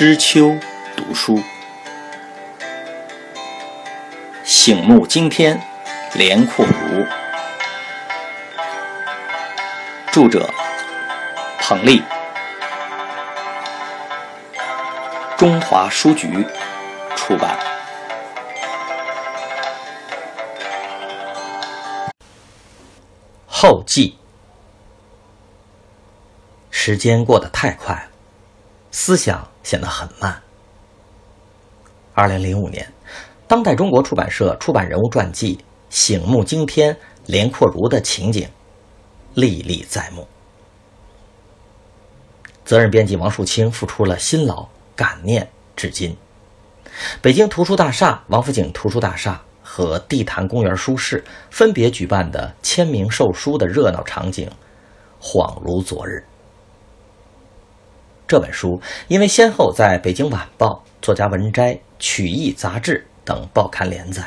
知秋读书，醒目惊天，连阔如。著者：彭丽，中华书局出版。后记：时间过得太快了，思想显得很慢。二零零五年，当代中国出版社出版人物传记《醒目惊天》连阔如的情景。历历在目。责任编辑王树清付出了辛劳，感念至今。北京图书大厦、王府井图书大厦和地坛公园书市分别举办的签名售书的热闹场景，恍如昨日。这本书因为先后在北京晚报、作家文摘、曲艺杂志等报刊连载。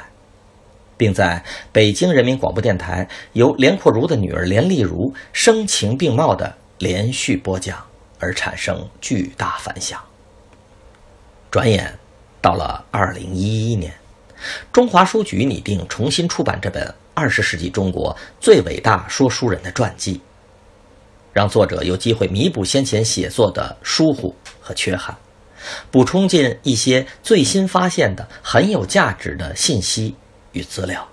并在北京人民广播电台由连阔如的女儿连丽如声情并茂的连续播讲而产生巨大反响。转眼到了二零一一年，中华书局拟定重新出版这本二十世纪中国最伟大说书人的传记，让作者有机会弥补先前写作的疏忽和缺憾，补充进一些最新发现的很有价值的信息。与资料，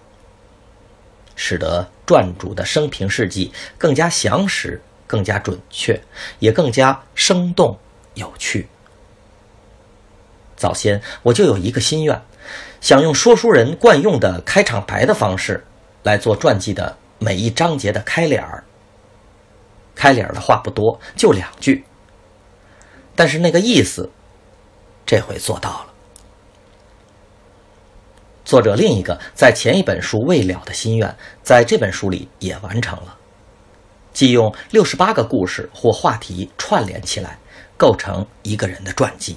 使得传主的生平事迹更加详实、更加准确，也更加生动有趣。早先我就有一个心愿，想用说书人惯用的开场白的方式来做传记的每一章节的开脸儿。开脸的话不多，就两句，但是那个意思，这回做到了。作者另一个在前一本书未了的心愿，在这本书里也完成了，即用六十八个故事或话题串联起来，构成一个人的传记，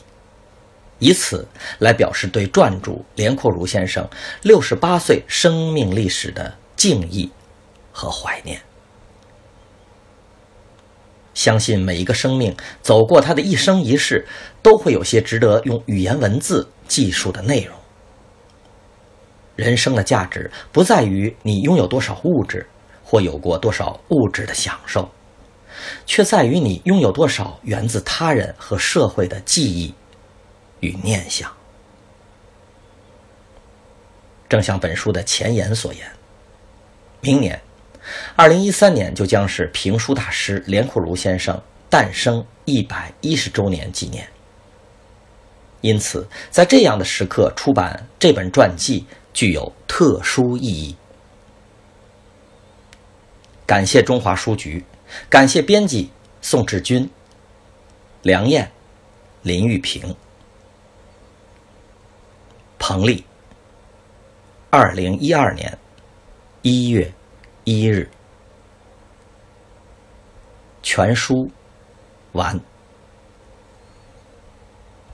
以此来表示对传主连阔如先生六十八岁生命历史的敬意和怀念。相信每一个生命走过他的一生一世，都会有些值得用语言文字记述的内容。人生的价值不在于你拥有多少物质，或有过多少物质的享受，却在于你拥有多少源自他人和社会的记忆与念想。正像本书的前言所言，明年，二零一三年就将是评书大师连阔如先生诞生一百一十周年纪念。因此，在这样的时刻出版这本传记。具有特殊意义。感谢中华书局，感谢编辑宋志军、梁燕、林玉平、彭丽。二零一二年一月一日，全书完。